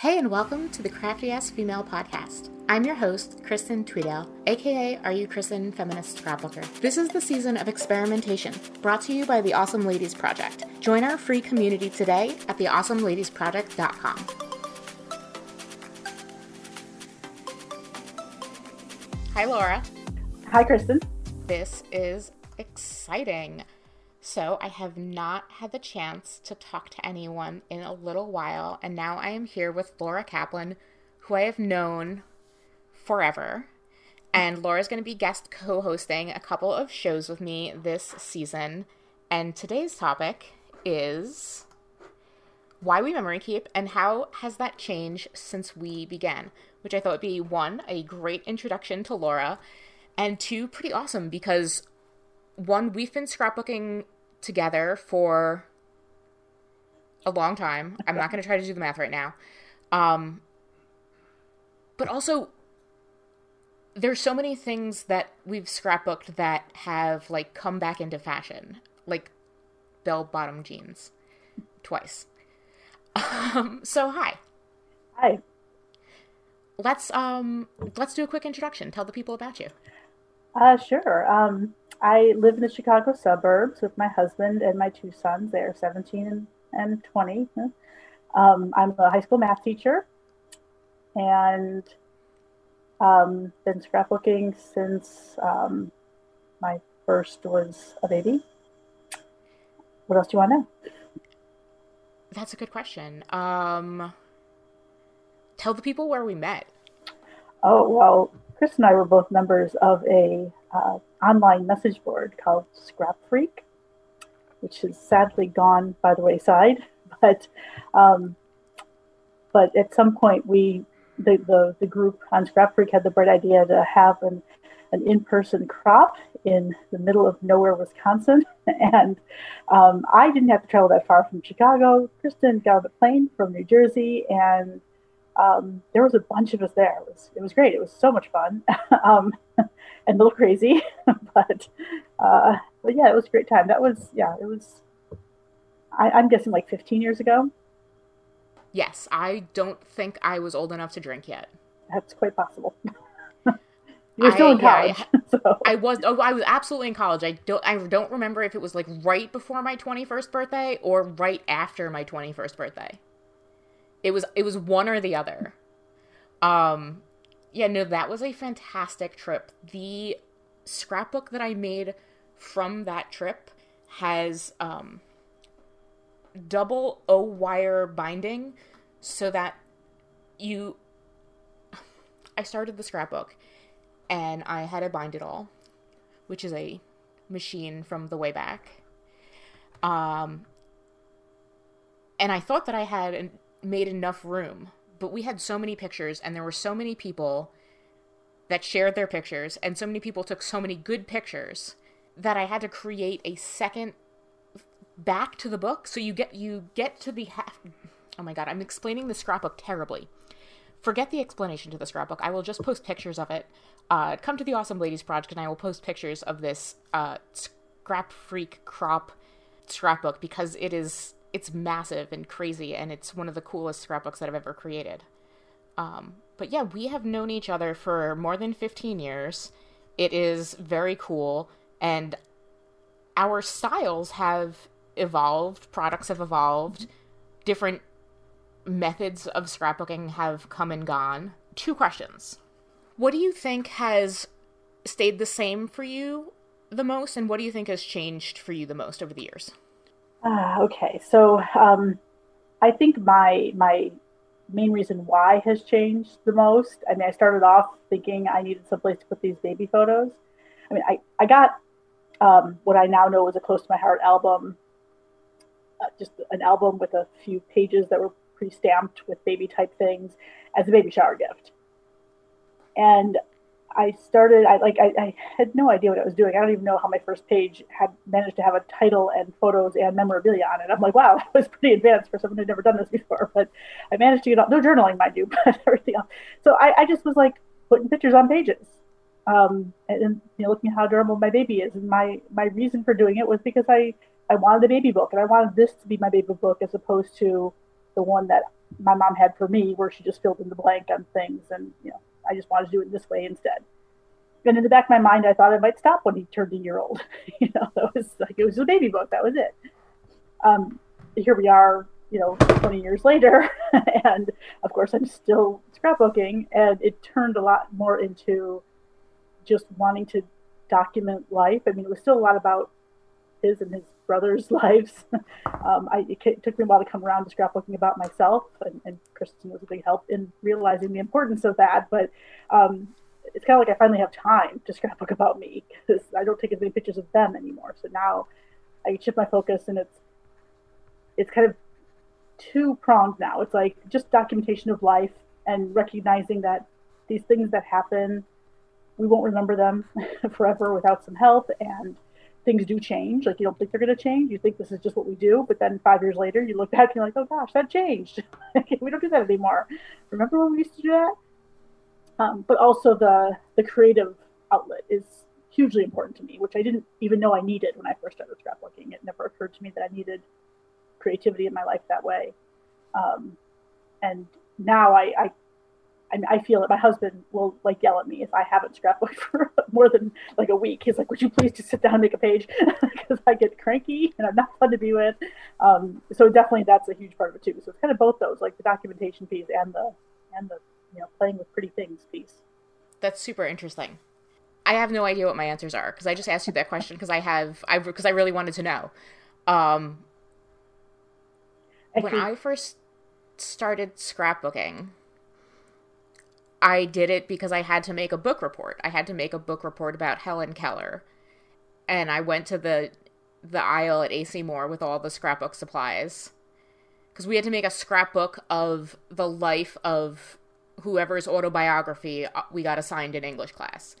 Hey, and welcome to the Crafty Ass Female Podcast. I'm your host, Kristen Tweedale, aka Are You Kristen Feminist Scrapbooker. This is the season of experimentation, brought to you by the Awesome Ladies Project. Join our free community today at theawesomeladiesproject.com. Hi, Laura. Hi, Kristen. This is exciting. So, I have not had the chance to talk to anyone in a little while, and now I am here with Laura Kaplan, who I have known forever. And Laura's going to be guest co hosting a couple of shows with me this season. And today's topic is why we memory keep and how has that changed since we began, which I thought would be one, a great introduction to Laura, and two, pretty awesome because one, we've been scrapbooking together for a long time. I'm not going to try to do the math right now. Um, but also, there's so many things that we've scrapbooked that have like come back into fashion, like bell bottom jeans, twice. Um, so hi. Hi. Let's um let's do a quick introduction. Tell the people about you. Uh, sure. Um, I live in the Chicago suburbs with my husband and my two sons. They are 17 and, and 20. Um, I'm a high school math teacher and um, been scrapbooking since um, my first was a baby. What else do you want to know? That's a good question. Um, tell the people where we met. Oh, well, Chris and I were both members of a uh, online message board called Scrap Freak, which has sadly gone by the wayside. But um, but at some point, we the, the, the group on Scrap Freak had the bright idea to have an an in-person crop in the middle of nowhere, Wisconsin, and um, I didn't have to travel that far from Chicago. Kristen got on the plane from New Jersey, and um, there was a bunch of us there. It was it was great. It was so much fun. um, and a little crazy, but uh, but yeah, it was a great time. That was yeah, it was. I, I'm guessing like 15 years ago. Yes, I don't think I was old enough to drink yet. That's quite possible. You're still I, in college. Yeah, I, so. I was. Oh, I was absolutely in college. I don't. I don't remember if it was like right before my 21st birthday or right after my 21st birthday. It was. It was one or the other. Um, yeah, no, that was a fantastic trip. The scrapbook that I made from that trip has um, double O wire binding so that you. I started the scrapbook and I had to bind it all, which is a machine from the way back. Um, and I thought that I had made enough room but we had so many pictures and there were so many people that shared their pictures and so many people took so many good pictures that I had to create a second back to the book. So you get you get to the half oh my god i'm explaining the scrapbook terribly. Forget the explanation to the scrapbook. I will just post pictures of it. Uh, come to the awesome ladies project and i will post pictures of this uh, scrap freak crop scrapbook because it is it's massive and crazy, and it's one of the coolest scrapbooks that I've ever created. Um, but yeah, we have known each other for more than 15 years. It is very cool, and our styles have evolved, products have evolved, different methods of scrapbooking have come and gone. Two questions. What do you think has stayed the same for you the most, and what do you think has changed for you the most over the years? Uh, okay, so um, I think my my main reason why has changed the most. I mean, I started off thinking I needed someplace to put these baby photos. I mean, I I got um, what I now know is a close to my heart album, uh, just an album with a few pages that were pre-stamped with baby type things as a baby shower gift. And I started, I like, I, I, had no idea what I was doing. I don't even know how my first page had managed to have a title and photos and memorabilia on it. I'm like, wow, that was pretty advanced for someone who'd never done this before. But I managed to get all, no journaling, mind you, but everything else. So I, I just was like putting pictures on pages. Um, and, and you know, looking at how adorable my baby is. And my, my reason for doing it was because I, I wanted a baby book and I wanted this to be my baby book as opposed to the one that my mom had for me, where she just filled in the blank on things, and you know, I just wanted to do it this way instead. And in the back of my mind, I thought I might stop when he turned a year old. you know, that was like it was a baby book. That was it. Um, here we are, you know, 20 years later, and of course, I'm still scrapbooking, and it turned a lot more into just wanting to document life. I mean, it was still a lot about his and his brothers' lives. um, I, it took me a while to come around to scrapbooking about myself, and, and Kristen was a big help in realizing the importance of that. But um, it's kind of like I finally have time to scrapbook about me because I don't take as many pictures of them anymore. So now I shift my focus, and it's it's kind of two pronged now. It's like just documentation of life and recognizing that these things that happen, we won't remember them forever without some help and things do change. Like you don't think they're going to change. You think this is just what we do, but then five years later, you look back and you're like, oh gosh, that changed. we don't do that anymore. Remember when we used to do that? Um, but also the the creative outlet is hugely important to me, which I didn't even know I needed when I first started scrapbooking. It never occurred to me that I needed creativity in my life that way. Um, and now I, I I, I feel that my husband will like yell at me if I haven't scrapbooked for more than like a week. He's like, "Would you please just sit down and make a page?" Because I get cranky and I'm not fun to be with. Um, so definitely that's a huge part of it too. So it's kind of both those, like the documentation piece and the and the you know playing with pretty things piece. That's super interesting. I have no idea what my answers are because I just asked you that question because I have I because I really wanted to know. Um, when I first started scrapbooking, I did it because I had to make a book report. I had to make a book report about Helen Keller. And I went to the the aisle at AC Moore with all the scrapbook supplies. Because we had to make a scrapbook of the life of whoever's autobiography uh, we got assigned in English class.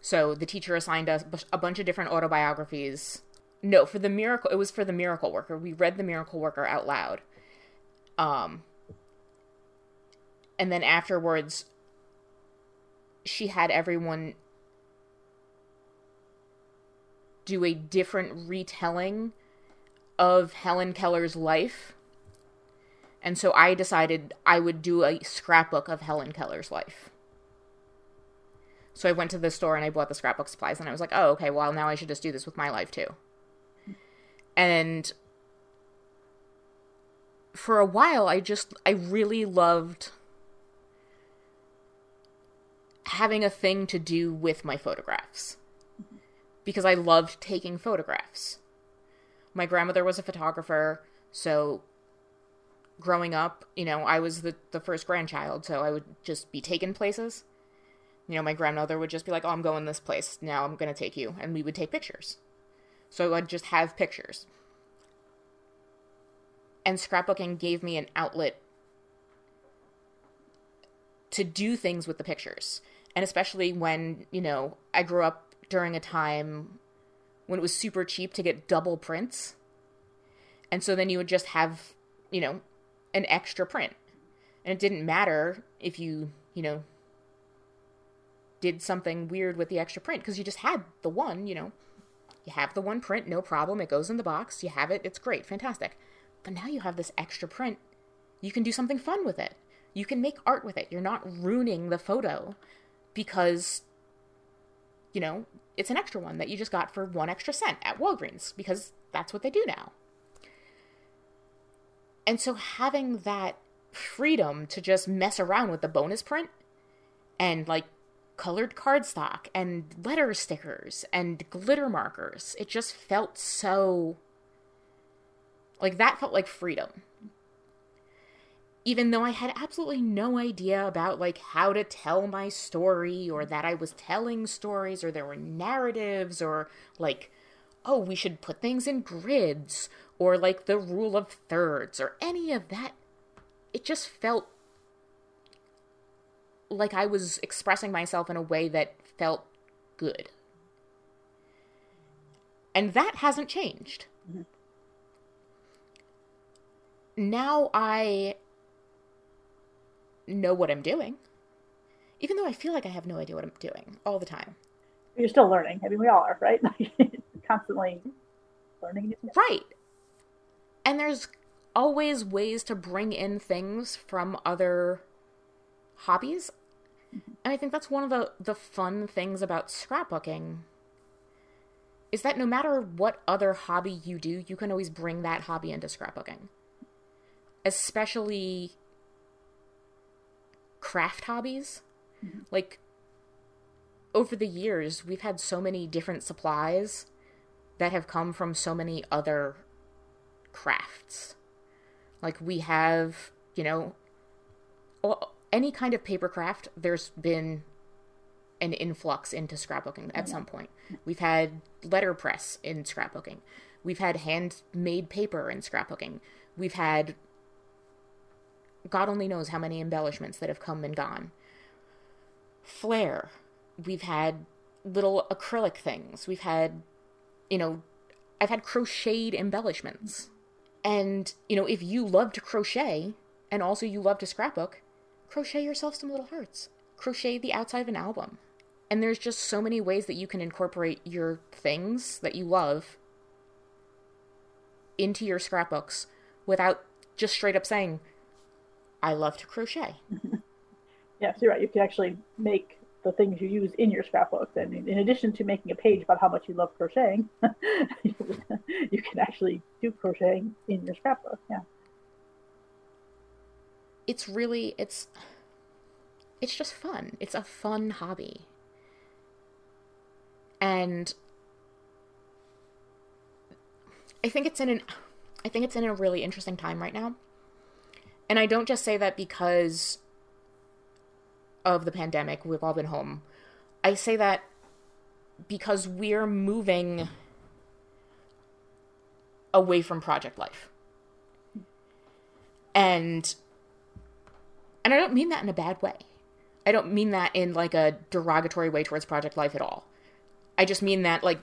So the teacher assigned us a bunch of different autobiographies. No, for the miracle, it was for the miracle worker. We read the miracle worker out loud. Um, and then afterwards, she had everyone do a different retelling of Helen Keller's life. And so I decided I would do a scrapbook of Helen Keller's life. So I went to the store and I bought the scrapbook supplies and I was like, oh, okay, well, now I should just do this with my life too. And for a while, I just, I really loved having a thing to do with my photographs because I loved taking photographs. My grandmother was a photographer, so growing up, you know, I was the, the first grandchild, so I would just be taken places. You know, my grandmother would just be like, Oh, I'm going this place. Now I'm going to take you. And we would take pictures. So I'd just have pictures. And scrapbooking gave me an outlet to do things with the pictures and especially when you know I grew up during a time when it was super cheap to get double prints, and so then you would just have you know an extra print, and it didn't matter if you you know did something weird with the extra print because you just had the one you know. You have the one print no problem it goes in the box you have it it's great fantastic. But now you have this extra print you can do something fun with it. You can make art with it. You're not ruining the photo because you know, it's an extra one that you just got for one extra cent at Walgreens because that's what they do now. And so having that freedom to just mess around with the bonus print and like colored cardstock and letter stickers and glitter markers, it just felt so like that felt like freedom even though I had absolutely no idea about like how to tell my story or that I was telling stories or there were narratives or like oh we should put things in grids or like the rule of thirds or any of that it just felt like I was expressing myself in a way that felt good. And that hasn't changed. Mm-hmm. Now I know what I'm doing. Even though I feel like I have no idea what I'm doing all the time. You're still learning. I mean, we all are, right? Constantly learning. Right. And there's always ways to bring in things from other hobbies. Mm-hmm. And I think that's one of the, the fun things about scrapbooking is that no matter what other hobby you do, you can always bring that hobby into scrapbooking. Especially craft hobbies. Mm-hmm. Like over the years, we've had so many different supplies that have come from so many other crafts. Like we have, you know, any kind of paper craft, there's been an influx into scrapbooking at some point. We've had letterpress in scrapbooking. We've had handmade paper in scrapbooking. We've had God only knows how many embellishments that have come and gone. Flair. We've had little acrylic things. We've had, you know, I've had crocheted embellishments. And, you know, if you love to crochet and also you love to scrapbook, crochet yourself some little hearts. Crochet the outside of an album. And there's just so many ways that you can incorporate your things that you love into your scrapbooks without just straight up saying, I love to crochet. yeah, so you're right. You can actually make the things you use in your scrapbook. I mean, in addition to making a page about how much you love crocheting, you can actually do crocheting in your scrapbook. Yeah. It's really it's it's just fun. It's a fun hobby. And I think it's in an I think it's in a really interesting time right now. And I don't just say that because of the pandemic, we've all been home. I say that because we're moving away from project life. And and I don't mean that in a bad way. I don't mean that in like a derogatory way towards project life at all. I just mean that like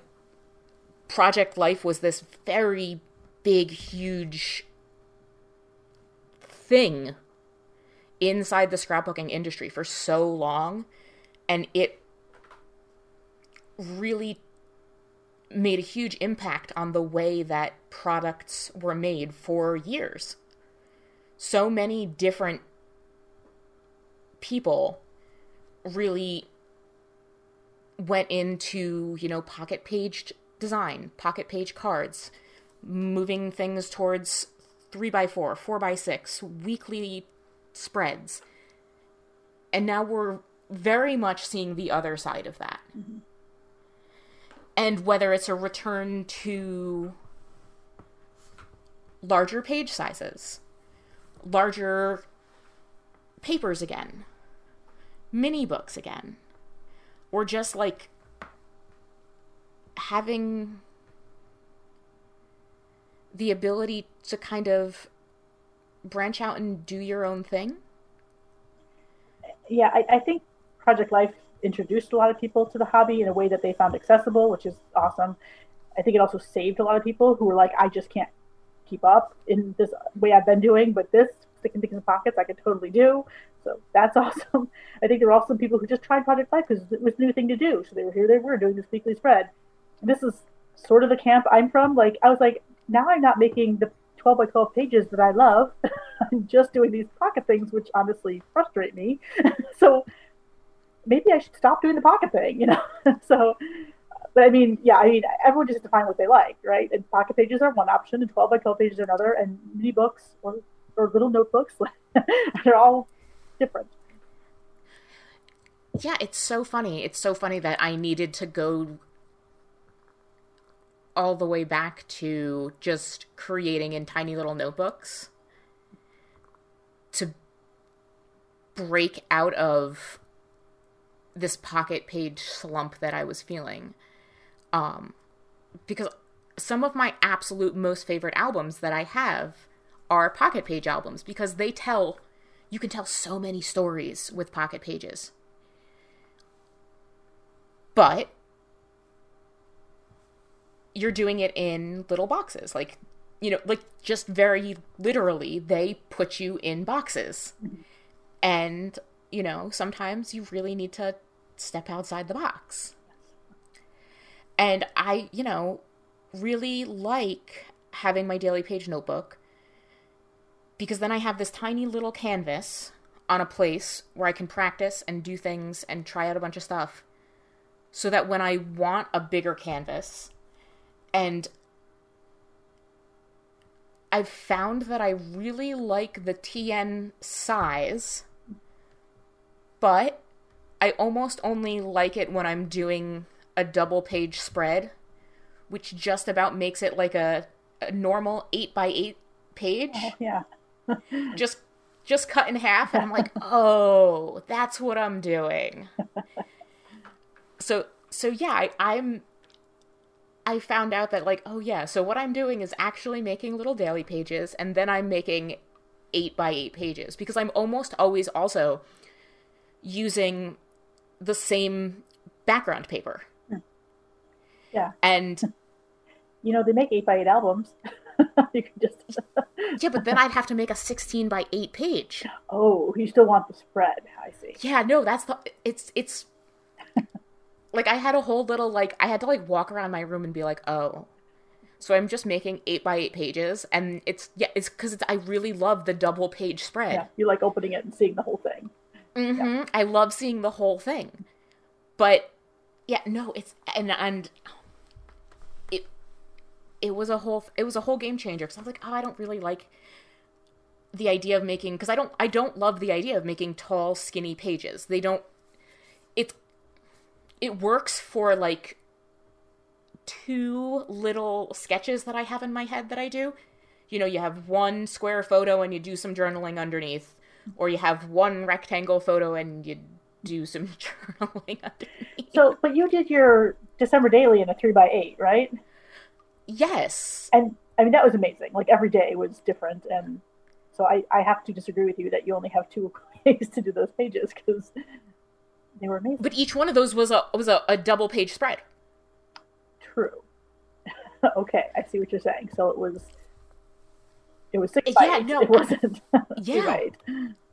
project life was this very big huge thing inside the scrapbooking industry for so long and it really made a huge impact on the way that products were made for years. So many different people really went into, you know, pocket page design, pocket page cards, moving things towards 3 by 4 4 by 6 weekly spreads. And now we're very much seeing the other side of that. Mm-hmm. And whether it's a return to larger page sizes, larger papers again, mini books again, or just like having the ability to kind of branch out and do your own thing? Yeah, I, I, think Project Life introduced a lot of people to the hobby in a way that they found accessible, which is awesome. I think it also saved a lot of people who were like, I just can't keep up in this way I've been doing, but this sticking things in pockets I could totally do. So that's awesome. I think there were also people who just tried Project Life because it was a new thing to do. So they were here, they were doing this weekly spread. This is sort of the camp I'm from. Like I was like, now I'm not making the 12 by 12 pages that I love. I'm just doing these pocket things, which honestly frustrate me. so maybe I should stop doing the pocket thing, you know? so, but I mean, yeah, I mean, everyone just has to find what they like, right? And pocket pages are one option, and 12 by 12 pages are another, and mini books or, or little notebooks, they're all different. Yeah, it's so funny. It's so funny that I needed to go all the way back to just creating in tiny little notebooks to break out of this pocket page slump that I was feeling. Um, because some of my absolute most favorite albums that I have are pocket page albums because they tell, you can tell so many stories with pocket pages. But you're doing it in little boxes. Like, you know, like just very literally, they put you in boxes. And, you know, sometimes you really need to step outside the box. And I, you know, really like having my daily page notebook because then I have this tiny little canvas on a place where I can practice and do things and try out a bunch of stuff so that when I want a bigger canvas and I've found that I really like the TN size, but I almost only like it when I'm doing a double page spread, which just about makes it like a, a normal 8 by 8 page. Oh, yeah. just just cut in half and I'm like, "Oh, that's what I'm doing." so so yeah, I, I'm I found out that like, oh yeah, so what I'm doing is actually making little daily pages and then I'm making 8 by 8 pages because I'm almost always also using the same background paper. Yeah. And You know, they make eight by eight albums. you can just yeah, but then I'd have to make a 16 by 8 page. Oh, you still want the spread, I see. Yeah, no, that's the it's it's like I had a whole little like I had to like walk around my room and be like, "Oh, so I'm just making eight by eight pages, and it's yeah, it's because it's I really love the double page spread. Yeah, you like opening it and seeing the whole thing. hmm I love seeing the whole thing, but yeah, no, it's and and it it was a whole it was a whole game changer because I was like, oh, I don't really like the idea of making because I don't I don't love the idea of making tall skinny pages. They don't. It works for like two little sketches that I have in my head that I do. You know, you have one square photo and you do some journaling underneath, or you have one rectangle photo and you do some journaling underneath. So, but you did your December daily in a three by eight, right? Yes. And I mean, that was amazing. Like every day was different. And so I, I have to disagree with you that you only have two ways to do those pages because they were amazing. But each one of those was a was a, a double page spread. True. okay, I see what you're saying. So it was, it was six by Yeah, eight. no, it wasn't. Yeah. right.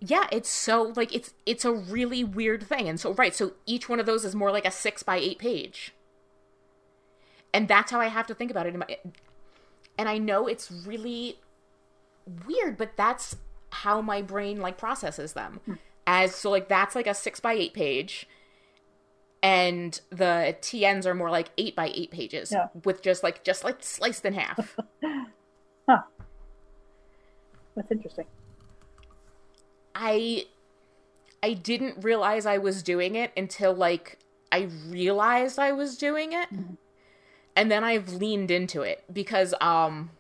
Yeah, it's so like it's it's a really weird thing. And so right, so each one of those is more like a 6 by 8 page. And that's how I have to think about it in my and I know it's really weird, but that's how my brain like processes them. Hmm. As so like that's like a 6 by 8 page and the TNs are more like 8 by 8 pages Yeah. with just like just like sliced in half. Huh. That's interesting. I I didn't realize I was doing it until like I realized I was doing it. And then I've leaned into it because um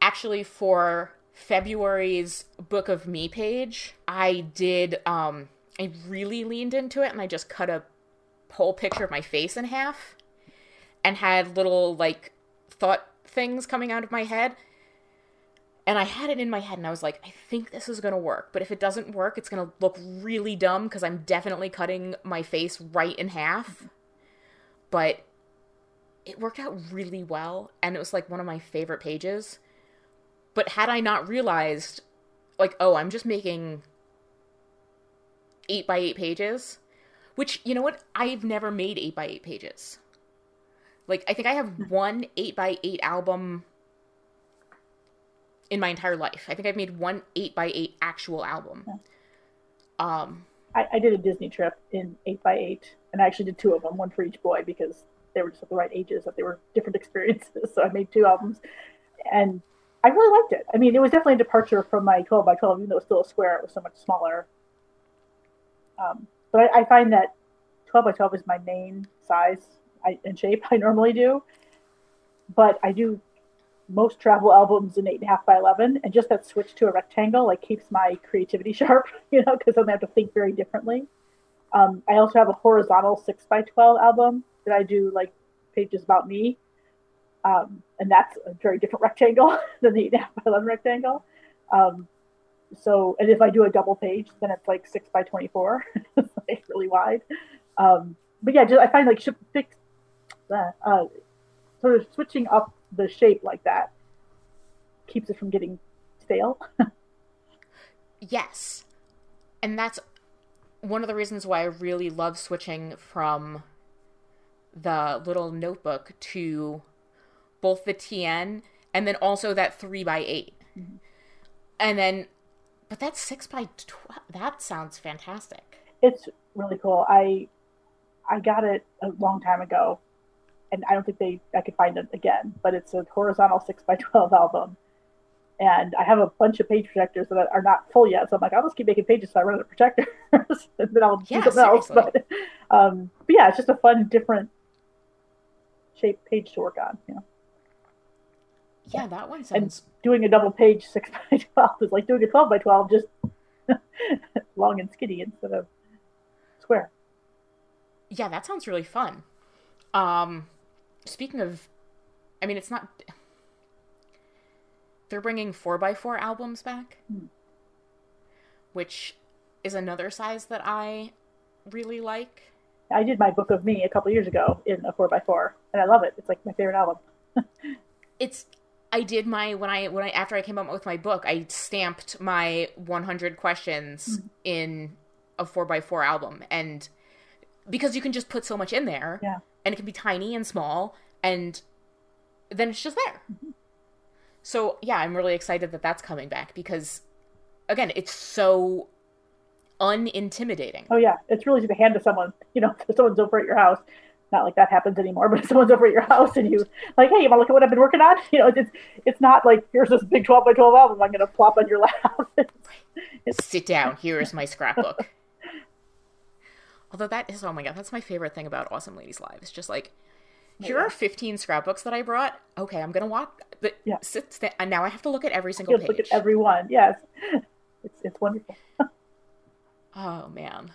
actually for February's Book of Me page, I did um I really leaned into it and I just cut a whole picture of my face in half and had little like thought things coming out of my head and I had it in my head and I was like, I think this is gonna work. But if it doesn't work, it's gonna look really dumb because I'm definitely cutting my face right in half. But it worked out really well and it was like one of my favorite pages. But had I not realized, like, oh, I'm just making eight by eight pages, which, you know what? I've never made eight by eight pages. Like, I think I have one eight by eight album in my entire life. I think I've made one eight by eight actual album. Um, I, I did a Disney trip in eight by eight, and I actually did two of them, one for each boy because they were just at the right ages, that they were different experiences. So I made two albums, and I really liked it. I mean, it was definitely a departure from my twelve by twelve, even though it was still a square. It was so much smaller. Um, but I, I find that twelve by twelve is my main size I, and shape I normally do, but I do most travel albums in eight and a half by eleven, and just that switch to a rectangle like keeps my creativity sharp, you know, because then I have to think very differently. Um, I also have a horizontal six by twelve album that I do like pages about me, um, and that's a very different rectangle than the eight by eleven rectangle. Um, so, and if I do a double page, then it's like six by twenty-four, like really wide. Um, but yeah, just, I find like sh- fix, uh, sort of switching up the shape like that keeps it from getting stale. yes. And that's one of the reasons why I really love switching from the little notebook to both the TN and then also that 3 by 8 And then, but that's six by twelve. That sounds fantastic. It's really cool. I I got it a long time ago, and I don't think they I could find it again. But it's a horizontal six by twelve album, and I have a bunch of page protectors that are not full yet. So I'm like, I'll just keep making pages so I run out of protectors, and then I'll Yeah, do something else. But, um, but yeah, it's just a fun, different shape page to work on. You know, Yeah, that one sounds. And doing a double page six by twelve is like doing a twelve by twelve, just long and skinny instead of square. Yeah, that sounds really fun. Um, speaking of, I mean, it's not. They're bringing four by four albums back, Hmm. which is another size that I really like. I did my book of me a couple years ago in a four by four, and I love it. It's like my favorite album. It's I did my when I when I after I came up with my book, I stamped my 100 questions Hmm. in a four by four album, and because you can just put so much in there, Yeah. and it can be tiny and small, and then it's just there. Mm-hmm. So yeah, I'm really excited that that's coming back because, again, it's so unintimidating. Oh yeah, it's really easy to hand to someone. You know, if someone's over at your house. Not like that happens anymore, but if someone's over at your house and you like, hey, you want to look at what I've been working on? You know, it's it's not like here's this big twelve by twelve album I'm going to plop on your lap. Sit down. Here is my scrapbook. Although that is, oh my god, that's my favorite thing about Awesome Ladies Live. It's just like, here Yeah. are 15 scrapbooks that I brought. Okay, I'm gonna walk. But Yeah. sit, sta- and now I have to look at every single page. look at every one. Yes, it's it's wonderful. Oh man.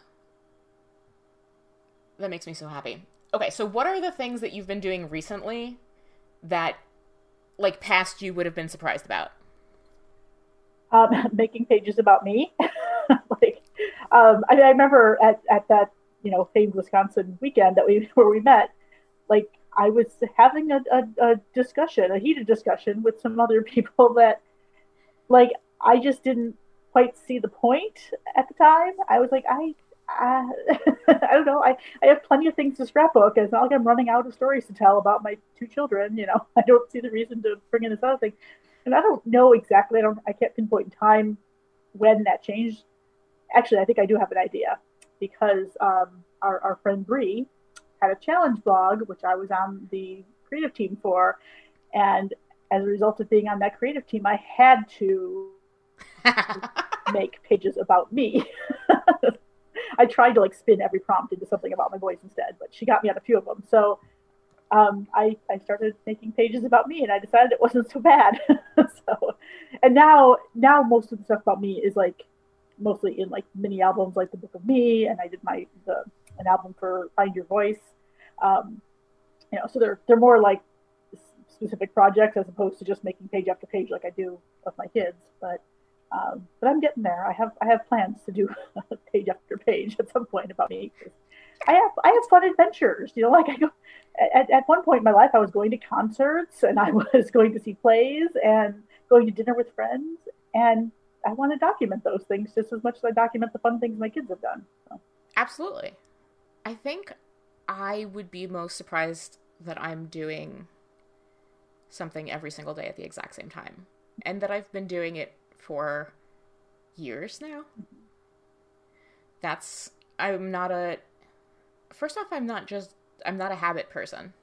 That makes me so happy. Okay, so what are the things that you've been doing recently that like past you would have been surprised about? um, making pages about me. like, um, I, I remember at, at that you know famed Wisconsin weekend that we where we met. Like, I was having a, a, a discussion, a heated discussion with some other people that, like, I just didn't quite see the point at the time. I was like, I. Uh, I don't know. I, I have plenty of things to scrapbook. It's not like I'm running out of stories to tell about my two children. You know, I don't see the reason to bring in this other thing and I don't know exactly. I don't. I can't pinpoint in time when that changed. Actually, I think I do have an idea because um, our our friend Bree had a challenge blog, which I was on the creative team for, and as a result of being on that creative team, I had to make pages about me. I tried to like spin every prompt into something about my voice instead, but she got me on a few of them. So um, I, I started making pages about me and I decided it wasn't so bad. so, and now, now most of the stuff about me is like mostly in like mini albums, like the book of me. And I did my, the, an album for find your voice. Um, you know, so they're, they're more like specific projects as opposed to just making page after page like I do of my kids. But, um, but I'm getting there. I have, I have plans to do page after page at some point about me. I have, I have fun adventures, you know, like I go, at, at one point in my life, I was going to concerts and I was going to see plays and going to dinner with friends. And I want to document those things just as much as I document the fun things my kids have done. So, Absolutely. I think I would be most surprised that I'm doing something every single day at the exact same time. And that I've been doing it for years now. That's I'm not a First off, I'm not just I'm not a habit person.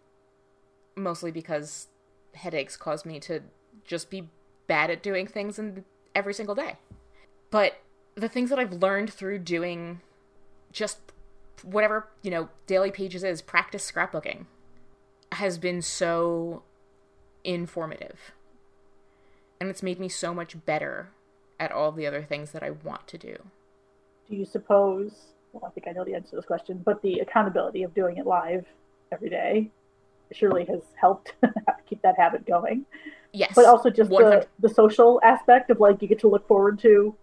Mostly because headaches cause me to just be bad at doing things in every single day. But the things that I've learned through doing just whatever, you know, daily pages is, practice scrapbooking has been so informative. And it's made me so much better at all the other things that I want to do. do you suppose? Well, I think I know the answer to this question, but the accountability of doing it live every day surely has helped keep that habit going. Yes. But also just 100 the, the social aspect of like you get to look forward to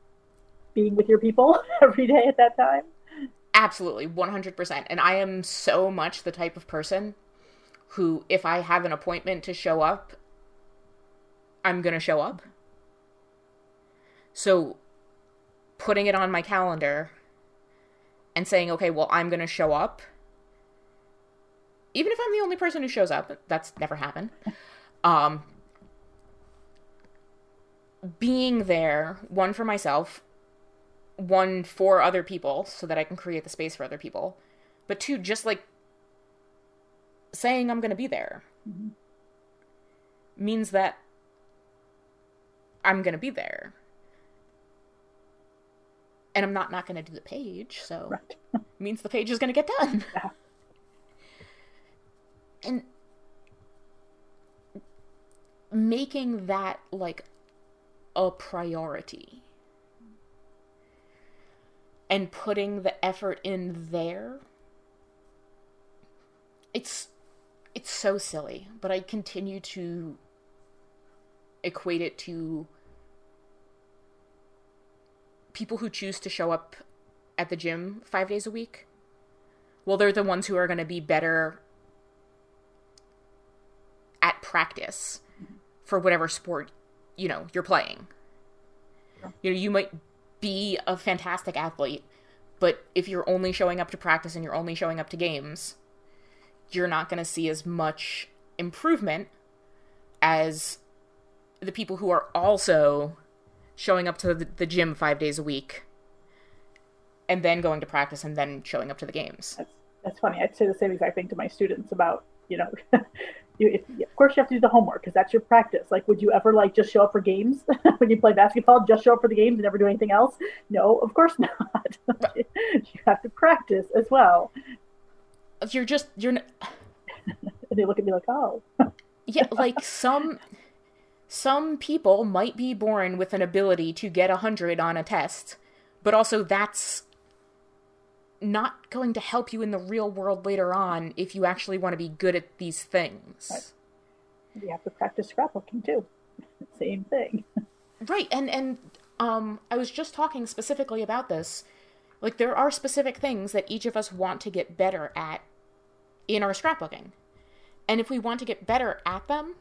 being with your people every day at that time. Absolutely, 100%. And I am so much the type of person who, if I have an appointment to show up, I'm going to show up. So, putting it on my calendar and saying, okay, well, I'm going to show up, even if I'm the only person who shows up, that's never happened. Um, being there, one for myself, one for other people so that I can create the space for other people, but two, just like saying I'm going to be there mm-hmm. means that I'm going to be there. And I'm not not going to do the page, so right. means the page is going to get done. Yeah. And making that like a priority and putting the effort in there it's it's so silly but i continue to equate it to people who choose to show up at the gym 5 days a week well they're the ones who are going to be better at practice for whatever sport you know you're playing. You know you might be a fantastic athlete but if you're only showing up to practice and you're only showing up to games you're not going to see as much improvement as the people who are also showing up to the, the gym five days a week and then going to practice and then showing up to the games. That's, that's funny. I'd say the same exact thing to my students about, you know, you, if, of course you have to do the homework because that's your practice. Like, would you ever like just show up for games when you play basketball? Just show up for the games and never do anything else? No, of course not. you have to practice as well. If you're just you're. N- they look at me like, oh. yeah, like some some people might be born with an ability to get a hundred on a test, but also that's not going to help you in the real world later on if you actually want to be good at these things. You have to practice scrapbooking too. Same thing. right, and and um I was just talking specifically about this. Like there are specific things that each of us want to get better at in our scrapbooking. And if we want to get better at them,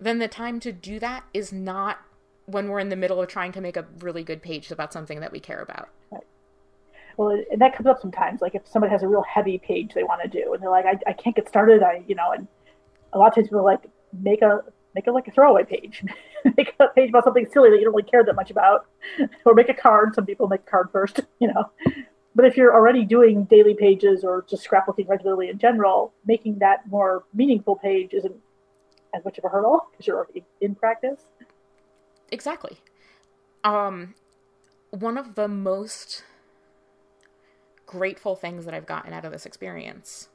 then the time to do that is not when we're in the middle of trying to make a really good page about something that we care about. Right well, and that comes up sometimes. Like if somebody has a real heavy page they want to do, and they're like, I, I can't get started. I, you know, and a lot of times people like, make a make it like a throwaway page, make a page about something silly that you don't really care that much about, or make a card. Some people make a card first, you know. But if you're already doing daily pages or just scrapbooking regularly in general, making that more meaningful page isn't as much of a hurdle because you're already in practice. Exactly. Um, one of the most grateful things that I've gotten out of this experience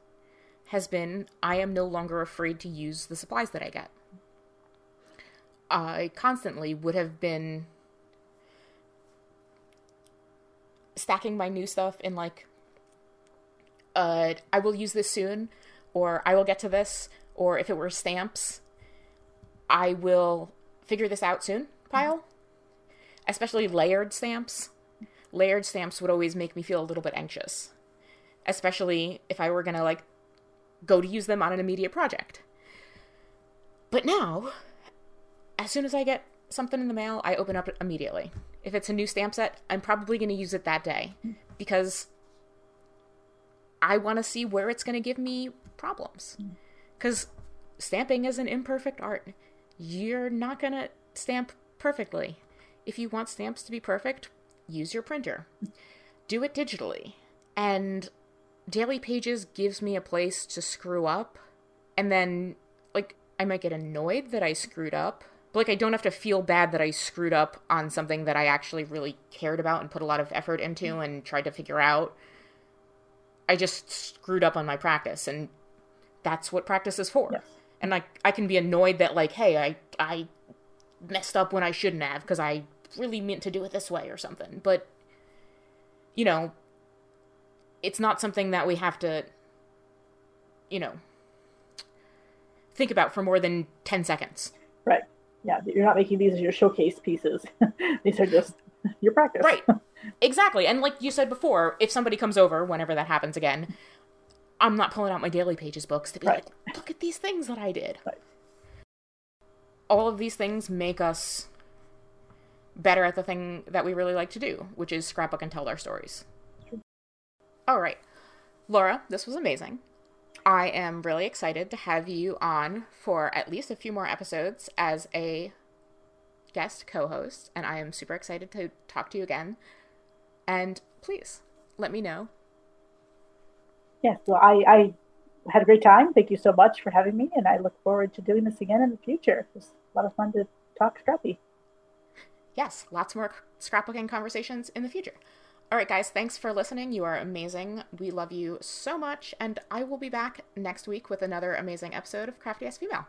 has been I am no longer afraid to use the supplies that I get. I constantly would have been stacking my new stuff in like uh I will use this soon or I will get to this or if it were stamps I will figure this out soon pile. Especially layered stamps layered stamps would always make me feel a little bit anxious, especially if I were going to like go to use them on an immediate project. But now, as soon as I get something in the mail, I open up immediately. If it's a new stamp set, I'm probably going to use it that day because I want to see where it's going to give me problems. Because stamping is an imperfect art. You're not going to stamp perfectly. If you want stamps to be perfect, use your printer. Do it digitally. And Daily Pages gives me a place to screw up. And then, like, I might get annoyed that I screwed up. But, like, I don't have to feel bad that I screwed up on something that I actually really cared about and put a lot of effort into and tried to figure out. I just screwed up on my practice. And that's what practice is for. Yes. And, like, I can be annoyed that, like, hey, I, I messed up when I shouldn't have because I really meant to do it this way or something. But, you know, it's not something that we have to, you know, think about for more than 10 seconds. Right. Yeah. You're not making these as your showcase pieces. these are just your practice. Right. Exactly. And like you said before, if somebody comes over, whenever that happens again, I'm not pulling out my daily pages books to be right. like, look at these things that I did. Right. All of these things make us better at the thing that we really like to do, which is scrapbook and tell our stories. All right. Laura, this was amazing. I am really excited to have you on for at least a few more episodes as a guest co host, and I am super excited to talk to you again. And please let me know. Yes, well, I, I had a great time. Thank you so much for having me, and I look forward to doing this again in the future. It was a lot of fun to talk scrappy. Yes, lots more scrapbooking conversations in the future. All right, guys, thanks for listening. You are amazing. We love you so much, and I will be back next week with another amazing episode of Crafty as Female.